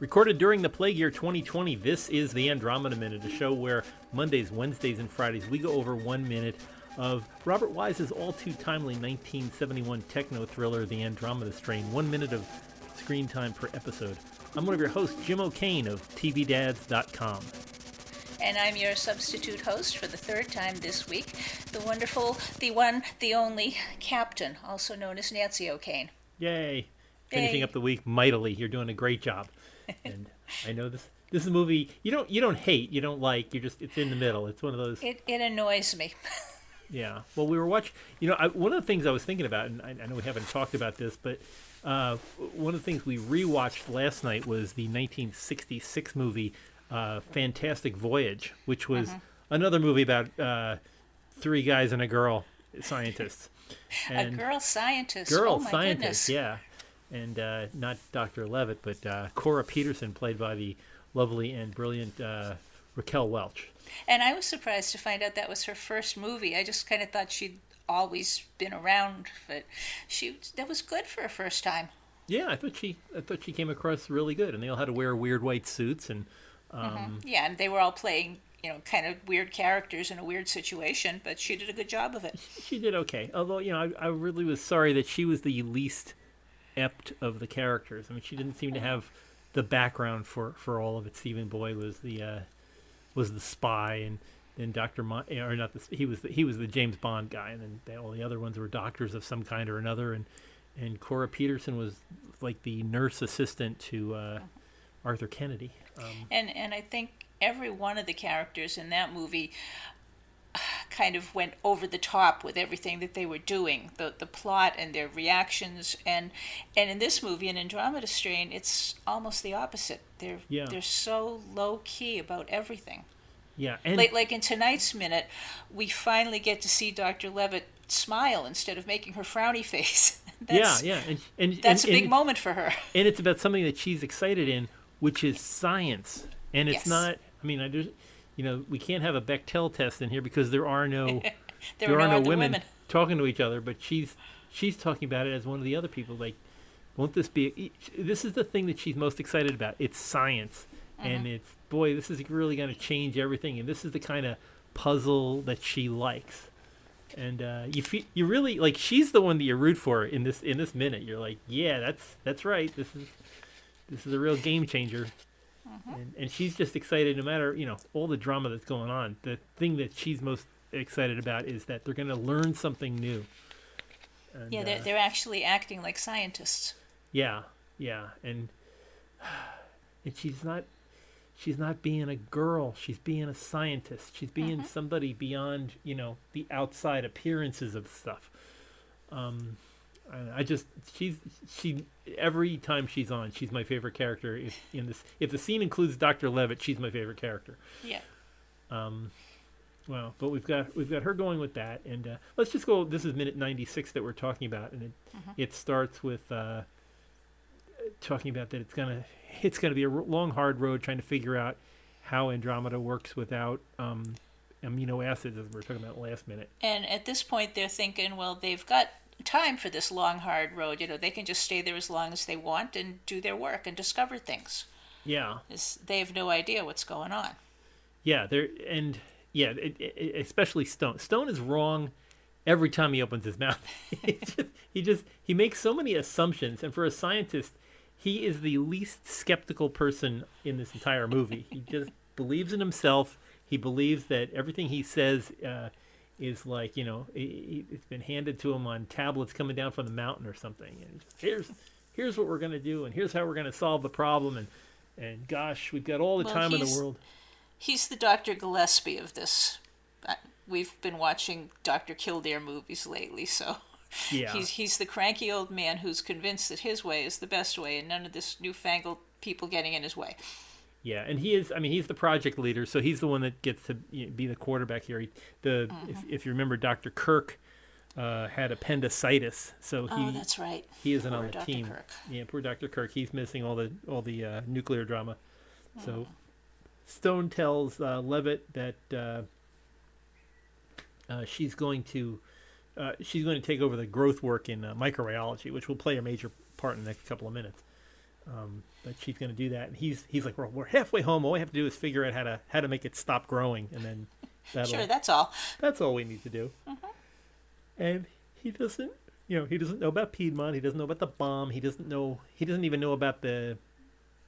Recorded during the plague year 2020, this is the Andromeda Minute, a show where Mondays, Wednesdays, and Fridays we go over one minute of Robert Wise's all too timely 1971 techno thriller, The Andromeda Strain. One minute of screen time per episode. I'm one of your hosts, Jim O'Kane of TVDads.com. And I'm your substitute host for the third time this week, the wonderful, the one, the only Captain, also known as Nancy O'Kane. Yay! Finishing Yay. up the week mightily. You're doing a great job. and I know this this is a movie you don't you don't hate, you don't like. You're just it's in the middle. It's one of those. It, it annoys me. Yeah. Well, we were watching. You know, I, one of the things I was thinking about, and I, I know we haven't talked about this, but uh, one of the things we rewatched last night was the 1966 movie uh, Fantastic Voyage, which was another movie about uh, three guys and a girl scientists. a girl scientist. girl oh my scientist, goodness. yeah, and uh, not Dr. Leavitt, but uh, Cora Peterson, played by the lovely and brilliant uh, Raquel Welch. And I was surprised to find out that was her first movie. I just kind of thought she'd always been around, but she that was good for her first time. Yeah, I thought she, I thought she came across really good, and they all had to wear weird white suits, and um, Yeah, and they were all playing, you know, kind of weird characters in a weird situation, but she did a good job of it. she did okay. Although, you know, I, I really was sorry that she was the least ept of the characters. I mean, she didn't seem to have the background for, for all of it. Stephen Boyd was the uh, was the spy, and then Doctor Mon- or not the he was the, he was the James Bond guy, and then all the other ones were doctors of some kind or another, and and Cora Peterson was like the nurse assistant to uh, Arthur Kennedy. Um, And and I think every one of the characters in that movie kind of went over the top with everything that they were doing the the plot and their reactions and and in this movie in Andromeda Strain it's almost the opposite they're Yeah. they're so low key about everything yeah, and like like in tonight's minute we finally get to see Dr. Leavitt smile instead of making her frowny face yeah, that's, yeah, and and that's and, a big and- moment for her and it's about something that she's excited in, which is science. And it's Yes. not. I mean, I just, you know, we can't have a Bechdel test in here because there are no there, there are no, no women, women. talking to each other. But she's she's talking about it as one of the other people. Like, won't this be? This is the thing that she's most excited about. It's science, and it's boy, this is really going to change everything. And this is the kind of puzzle that she likes. And uh, you feel, you really like she's the one that you root for in this in this minute. You're like, yeah, that's that's right. This is this is a real game changer. And, and she's just excited no matter you know all the drama that's going on the thing that she's most excited about is that they're going to learn something new. And, yeah they're, uh, they're actually acting like scientists. Yeah yeah and and she's not she's not being a girl she's being a scientist. She's being somebody beyond you know the outside appearances of stuff. Um I- I just she's she every time she's on she's my favorite character if in this if the scene includes Dr. Leavitt she's my favorite character yeah um, well, but we've got we've got her going with that, and uh, let's just go. This is minute ninety six that we're talking about, and it it starts with uh, talking about that it's gonna it's gonna be a long, hard road trying to figure out how Andromeda works without um, amino acids, as we were talking about last minute. And at this point, they're thinking, well, they've got time for this long, hard road. You know, they can just stay there as long as they want and do their work and discover things. Yeah, It's, they have no idea what's going on. yeah, there and yeah, it, it, especially Stone. Stone is wrong every time he opens his mouth. Just- he just he makes so many assumptions, and for a scientist, he is the least skeptical person in this entire movie. He just believes in himself. He believes that everything he says uh, is like you know i i- it's been handed to him on tablets coming down from the mountain or something. And just, here's here's what we're gonna do, and here's how we're gonna solve the problem, and and gosh, we've got all the Well, time in the world. He's the Dr. Gillespie of this. We've been watching Dr. Kildare movies lately, so Yeah. he's he's the cranky old man who's convinced that his way is the best way, and none of this newfangled people getting in his way. Yeah, and he is. I mean, he's the project leader, so he's the one that gets to you know, be the quarterback here. He, the if, if you remember, Dr. Kirk uh, had appendicitis, so he oh, that's right. he isn't Poor on the Dr. team. Kirk. Yeah, poor Dr. Kirk. He's missing all the all the uh, nuclear drama. So Stone tells uh, Leavitt that uh, uh, she's going to uh, she's going to take over the growth work in uh, microbiology, which will play a major part in the next couple of minutes. Um, but she's going to do that, and he's he's like, we're, we're halfway home. All we have to do is figure out how to how to make it stop growing, and then that'll Sure, that's all. that's all we need to do. And he doesn't, you know, he doesn't know about Piedmont. He doesn't know about the bomb. He doesn't know. He doesn't even know about the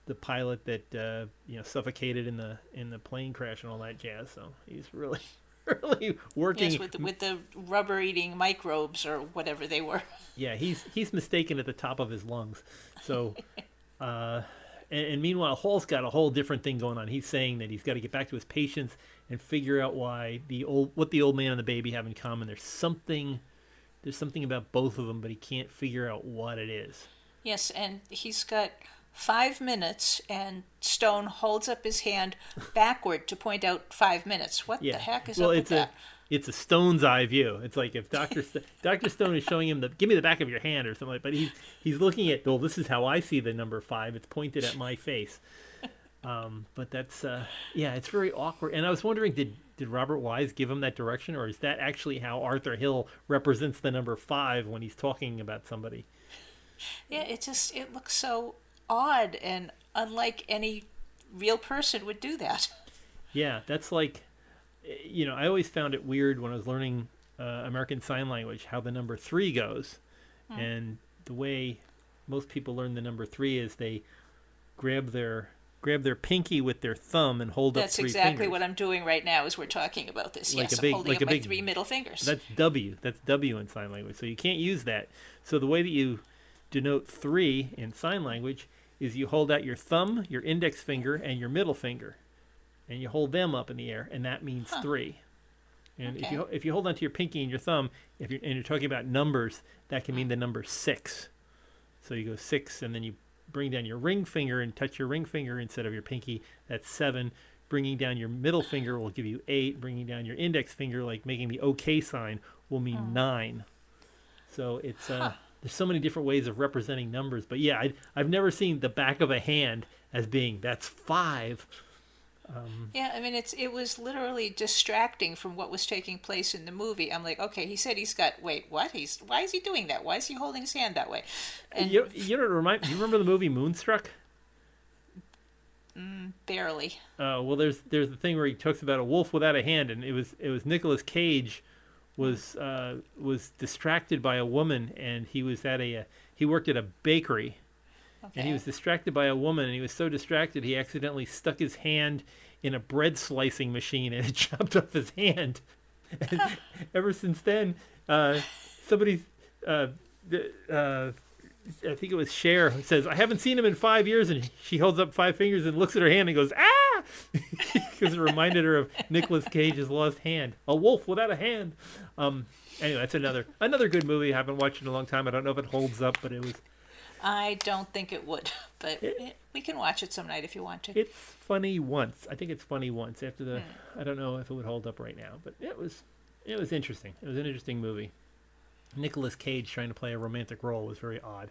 the pilot that uh, you know suffocated in the in the plane crash and all that jazz. So he's really really working. Yes, with the, with the rubber eating microbes or whatever they were. Yeah, he's he's mistaken at the top of his lungs. So, uh, and, and meanwhile, Hall's got a whole different thing going on. He's saying that he's got to get back to his patients and figure out why the old what the old man and the baby have in common. There's something there's something about both of them, but he can't figure out what it is. Yes, and he's got five minutes, and Stone holds up his hand backward to point out five minutes. What Yeah. the heck is well, up with a that? It's a Stone's eye view. It's like if Doctor St- Doctor Stone is showing him the give me the back of your hand or something like. But he's he's looking at well, this is how I see the number five. It's pointed at my face. Um, but that's uh, yeah, it's very awkward. And I was wondering, did did Robert Wise give him that direction, or is that actually how Arthur Hill represents the number five when he's talking about somebody? Yeah, it just it looks so odd and unlike any real person would do that. Yeah, that's like, you know, I always found it weird when I was learning uh, American Sign Language how the number three goes, and the way most people learn the number three is they grab their grab their pinky with their thumb and hold That's up three exactly fingers. what I'm doing right now as we're talking about this. Like yes, a big- I'm holding like up my big- three middle fingers. That's W. That's W in sign language. So you can't use that. So the way that you denote three in sign language is you hold out your thumb, your index finger, and your middle finger, and you hold them up in the air, and that means three. And if you if you hold onto your pinky and your thumb, if you're and you're talking about numbers, that can mean the number six. So you go six, and then you bring down your ring finger and touch your ring finger instead of your pinky. That's seven. Bringing down your middle finger will give you eight. Bringing down your index finger, like making the OK sign, will mean nine. So it's uh, there's so many different ways of representing numbers. But yeah, I, I've never seen the back of a hand as being that's five. Yeah, I mean it's it was literally distracting from what was taking place in the movie. I'm like, okay, he said he's got wait, what? He's why is he doing that? Why is he holding his hand that way? And You, you know, remind you remember the movie Moonstruck? barely. Uh, well, there's there's the thing where he talks about a wolf without a hand, and it was it was Nicolas Cage was uh, was distracted by a woman, and he was at a uh, he worked at a bakery, Okay. and he was distracted by a woman, and he was so distracted he accidentally stuck his hand in a bread slicing machine, and it chopped off his hand. And ever since then, uh, somebody, uh, uh, I think it was Cher, who says, "I haven't seen him in five years," and she holds up five fingers and looks at her hand and goes, "Ah!" because it reminded her of Nicolas Cage's lost hand, a wolf without a hand. Um, anyway, that's another another good movie. I haven't watched in a long time. I don't know if it holds up, but it was I don't think it would, but eh, we can watch it some night if you want to. it's funny once. I think it's funny once. After the, I don't know if it would hold up right now, but it was it was interesting. It was an interesting movie. Nicolas Cage trying to play a romantic role was very odd.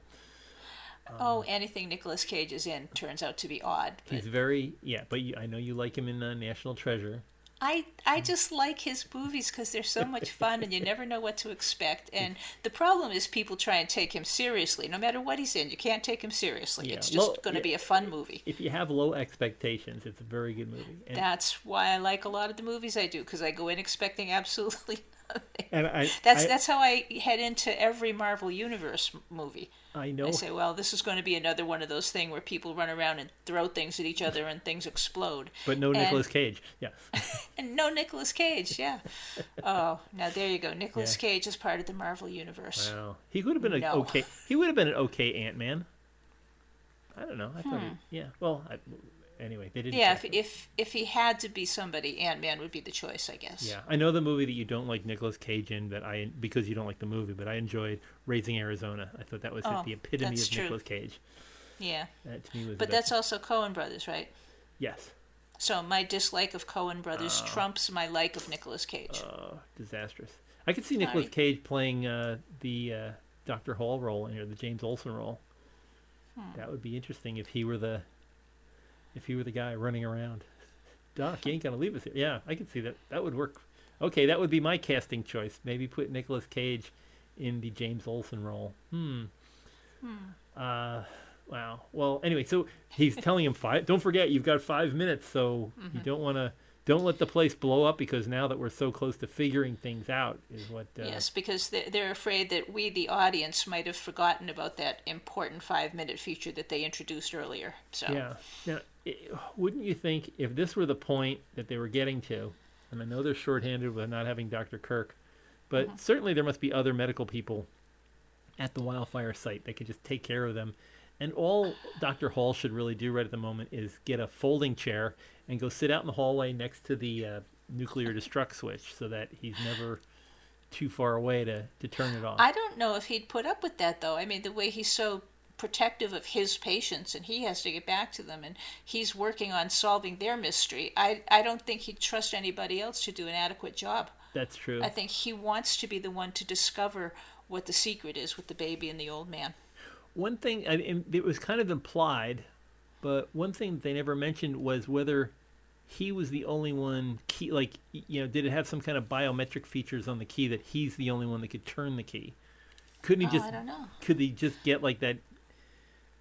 oh, anything Nicolas Cage is in turns out to be odd. But He's very yeah, but you, I know you like him in uh, National Treasure. I I just like his movies because they're so much fun and you never know what to expect. And the problem is people try and take him seriously. No matter what he's in, you can't take him seriously. Yeah, It's just going to yeah. be a fun movie. If you have low expectations, it's a very good movie. And, That's why I like a lot of the movies I do because I go in expecting absolutely. and I That's I, that's how I head into every Marvel Universe movie. I know I say, well, this is going to be another one of those things where people run around and throw things at each other and things explode. but no and- Nicolas Cage. yeah. And no Nicolas Cage, yeah. oh, now there you go. Nicolas Yeah. Cage is part of the Marvel Universe. Wow. He would have been an No. okay. He would have been an okay Ant Man. I don't know. I thought. Hmm. He, yeah. Well, I, anyway, they didn't. Yeah, if, if if he had to be somebody, Ant Man would be the choice, I guess. Yeah, I know the movie that you don't like Nicolas Cage in, but I because you don't like the movie, but I enjoyed Raising Arizona. I thought that was Oh, the epitome of true. Nicolas Cage. Yeah. That to me was. But that's also Coen Brothers, right? yes, So my dislike of Coen Brothers trumps my like of Nicolas Cage. uh, disastrous. I could see Nicolas Sorry. Cage playing uh, the uh, Doctor Hall role in here, the James Olson role. Hmm. That would be interesting if he were the if he were the guy running around. Doc, you ain't gonna leave us here. Yeah, I could see that. That would work. Okay, that would be my casting choice. Maybe put Nicolas Cage in the James Olson role. Hmm. Uh, Wow. Well, anyway, so he's telling him five. Don't forget, you've got five minutes, so Mm-hmm. you don't want to. Don't let the place blow up because now that we're so close to figuring things out, is what. Uh, Yes, because they're, afraid that we, the audience, might have forgotten about that important five minute feature that they introduced earlier. So, Yeah. Now, i wouldn't you think if this were the point that they were getting to, and I know they're shorthanded with not having Dr. Kirk, but Mm-hmm. certainly there must be other medical people at the wildfire site that could just take care of them. And all Dr. Hall should really do right at the moment is get a folding chair and go sit out in the hallway next to the uh, nuclear destruct switch so that he's never too far away to, to turn it off. I don't know if he'd put up with that, though. I mean, the way he's so protective of his patients and he has to get back to them and he's working on solving their mystery. I, I don't think he'd trust anybody else to do an adequate job. That's true. I think he wants to be the one to discover what the secret is with the baby and the old man. One thing, I mean, it was kind of implied, but one thing they never mentioned was whether he was the only one key. Like, you know, did it have some kind of biometric features on the key that he's the only one that could turn the key? Couldn't he Oh, just? I don't know. Could he just get like that?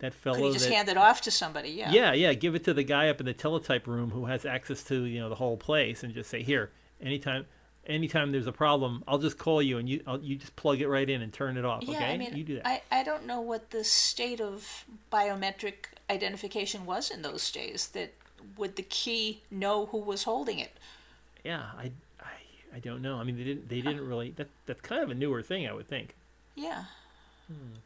That fellow. Could he just that, hand it off to somebody? Yeah. yeah, yeah. Give it to the guy up in the teletype room who has access to you know the whole place, and just say, "Here, anytime, anytime there's a problem, I'll just call you, and you I'll, you just plug it right in and turn it off. Yeah, okay, I mean, you do that." I, I don't know what the state of biometric identification was in those days. That would the key know who was holding it? Yeah, I, I, I don't know. I mean, they didn't. They didn't really. That that's kind of a newer thing, I would think. Yeah. Hmm.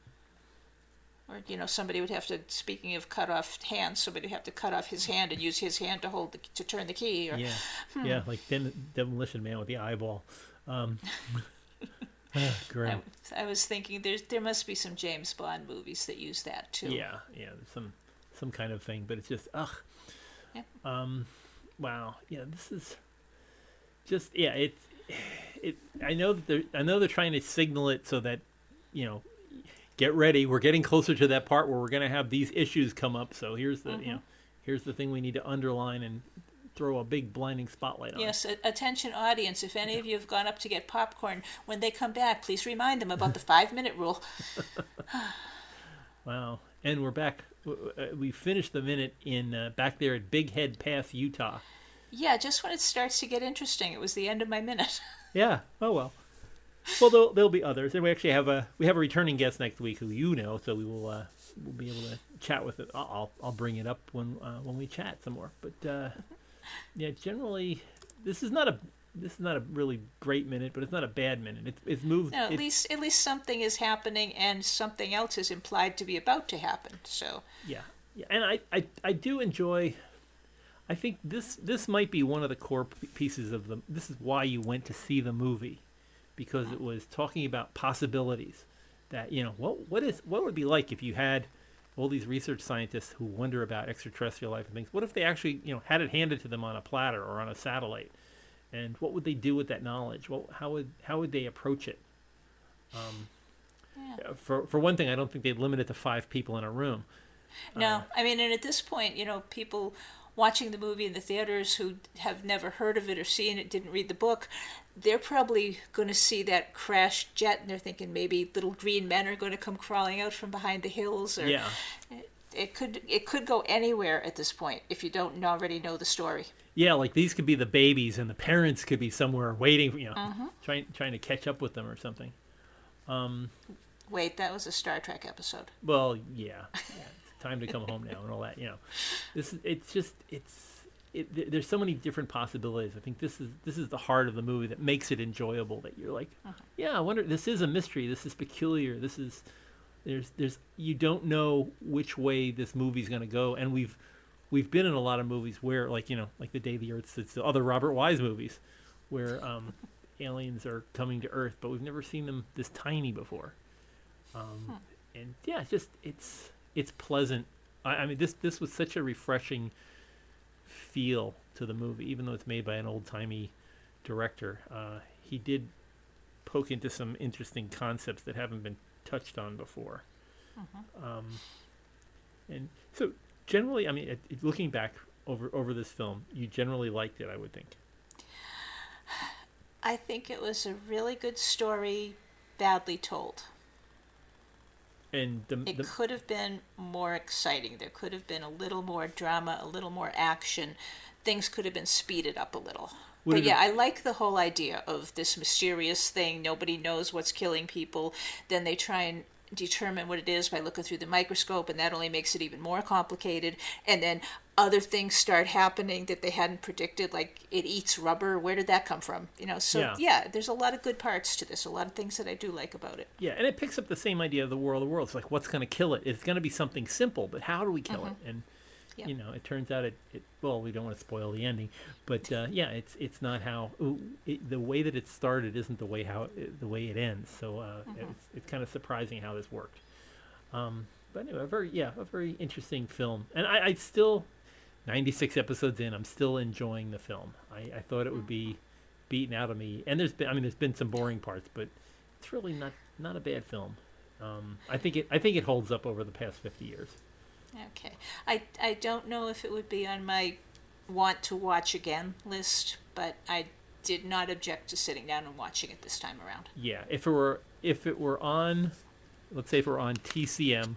Or you know, somebody would have to. Speaking of cut off hands, somebody would have to cut off his hand and use his hand to hold the to turn the key. Or Yeah, Hmm. yeah, like dem- demolition man with the eyeball. Um, ah, great. I, I was thinking there's there must be some James Bond movies that use that too. Yeah, yeah, some some kind of thing, but it's just ugh. Yeah. Um, wow. Yeah, this is just yeah. It it. I know that they're I know they're trying to signal it so that you know. Get ready. We're getting closer to that part where we're going to have these issues come up. So here's the you know, here's the thing we need to underline and throw a big blinding spotlight on. Yes, attention audience. If any of you have gone up to get popcorn, when they come back, please remind them about the five minute rule. Wow. And we're back. uh, We finished the minute in uh, back there at Big Head Pass, Utah. Yeah, just when it starts to get interesting, it was the end of my minute. Yeah. Oh well. Well, there'll, there'll be others, and we actually have a we have a returning guest next week who you know, so we will uh, we'll be able to chat with it. I'll I'll, bring it up when uh, when we chat some more. But uh, yeah, generally, this is not a this is not a really great minute, but it's not a bad minute. It's it's moved. No, at it- least at least something is happening, and something else is implied to be about to happen. So Yeah, yeah, and I, I, I do enjoy. I think this this might be one of the core pieces of the. This is why you went to see the movie, because it was talking about possibilities. That you know what what is what would it be like if you had all these research scientists who wonder about extraterrestrial life and things. What if they actually you know had it handed to them on a platter or on a satellite, and what would they do with that knowledge? Well, how would how would they approach it? yeah. Uh, For for one thing, I don't think they'd limit it to five people in a room. No, I mean, and at this point, you know, people watching the movie in the theaters who have never heard of it or seen it, didn't read the book, they're probably going to see that crashed jet and they're thinking maybe little green men are going to come crawling out from behind the hills. Or Yeah. it could it could go anywhere at this point if you don't already know the story. Yeah, like these could be the babies, and the parents could be somewhere waiting, you know, mm-hmm. trying trying to catch up with them or something. Um, Wait, that was a Star Trek episode. Well, yeah, time to come home now and all that. You know, this is it's just it's it, there's so many different possibilities. I think this is this is the heart of the movie that makes it enjoyable. That you're like, yeah, I wonder. This is a mystery. This is peculiar. This is there's there's you don't know which way this movie's going to go, and we've we've been in a lot of movies where like you know like the day the Earth sits, the other Robert Wise movies, where um, aliens are coming to Earth, but we've never seen them this tiny before. Um, and yeah, it's just it's it's pleasant. I, I mean, this this was such a refreshing feel to the movie, even though it's made by an old timey director. Uh, he did poke into some interesting concepts that haven't been touched on before. Um, and so, generally, I mean, looking back over over this film, you generally liked it, I would think. I think it was a really good story, badly told. And the, It the could have been more exciting. There could have been a little more drama, a little more action. Things could have been speeded up a little. Would but yeah, I like the whole idea of this mysterious thing. Nobody knows what's killing people. Then they try and determine what it is by looking through the microscope, and that only makes it even more complicated. And then other things start happening that they hadn't predicted, like it eats rubber. Where did that come from? You know, so Yeah. yeah, there's a lot of good parts to this. A lot of things that I do like about it. yeah, and it picks up the same idea of the War of the Worlds. Like, what's going to kill it? It's going to be something simple, but how do we kill it? And Yeah. you know, it turns out it, it. Well, we don't want to spoil the ending, but uh, yeah, it's it's not how it, the way that it started isn't the way how it, the way it ends. So uh, it's it's kind of surprising how this worked. Um, but anyway, a very yeah, a very interesting film, and I, I still, ninety six episodes in, I'm still enjoying the film. I, I thought it would be beaten out of me, and there's been I mean there's been some boring parts, but it's really not not a bad film. Um, I think it I think it holds up over the past fifty years. Okay. I, I don't know if it would be on my want to watch again list, but I did not object to sitting down and watching it this time around. Yeah, if it were if it were on, let's say if it were on TCM,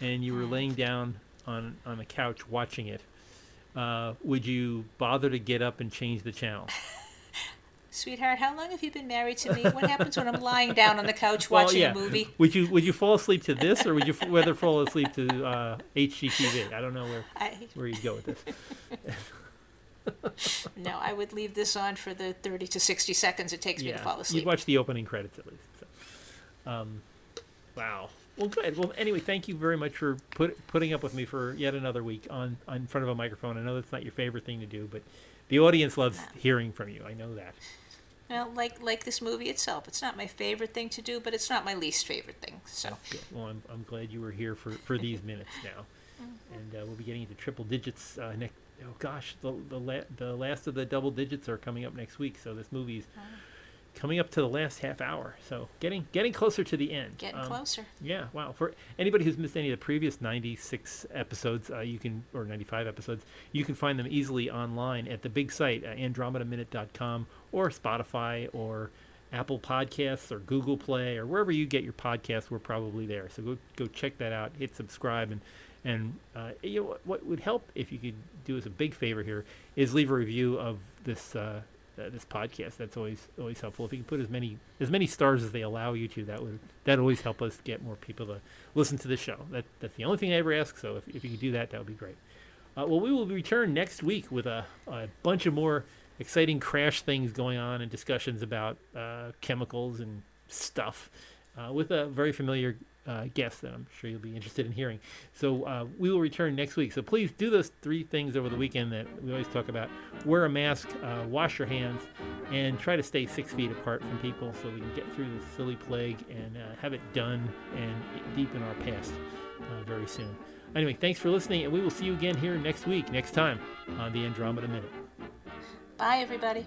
and you were laying down on on a couch watching it, uh, would you bother to get up and change the channel? Sweetheart, how long have you been married to me? What happens when I'm lying down on the couch Well, watching yeah. a movie? Would you would you fall asleep to this, or would you rather fall asleep to uh, HGTV? I don't know where I, where you go with this. no, I would leave this on for the 30 to 60 seconds it takes me to fall asleep. you'd asleep. watch the opening credits at least. So. Um, wow. Well, good. Well, anyway, thank you very much for put, putting up with me for yet another week on, on in front of a microphone. I know that's not your favorite thing to do, but the audience loves hearing from you. I know that. Well, like like this movie itself, it's not my favorite thing to do, but it's not my least favorite thing. So Good. Well, I'm, I'm glad you were here for, for these minutes now, and uh, we'll be getting into triple digits uh, next. Oh gosh, the the, la- the last of the double digits are coming up next week, so this movie's coming up to the last half hour. So getting getting closer to the end. getting Um, closer. Yeah, wow. For anybody who's missed any of the previous 96 episodes, uh, you can or 95 episodes, you can find them easily online at the big site, uh, andromedaminute.com or Spotify or Apple Podcasts or Google Play or wherever you get your podcasts. We're probably there. So go go check that out. Hit subscribe and and uh, you know what, what would help if you could do us a big favor here is leave a review of this. Uh, this podcast that's always always helpful. If you can put as many as many stars as they allow you to that would that always help us get more people to listen to the show. That that's the only thing i ever ask so if, if you could do that that would be great. Uh, well we will return next week with a, a bunch of more exciting crash things going on and discussions about uh, chemicals and stuff uh, with a very familiar uh, that I'm sure you'll be interested in hearing. So uh, we will return next week. So please do those three things over the weekend that we always talk about: wear a mask, uh, wash your hands, and try to stay six feet apart from people so we can get through this silly plague and uh, have it done and deep in our past uh, very soon. Anyway, thanks for listening, and we will see you again here next week, next time on the Andromeda Minute. Bye, everybody.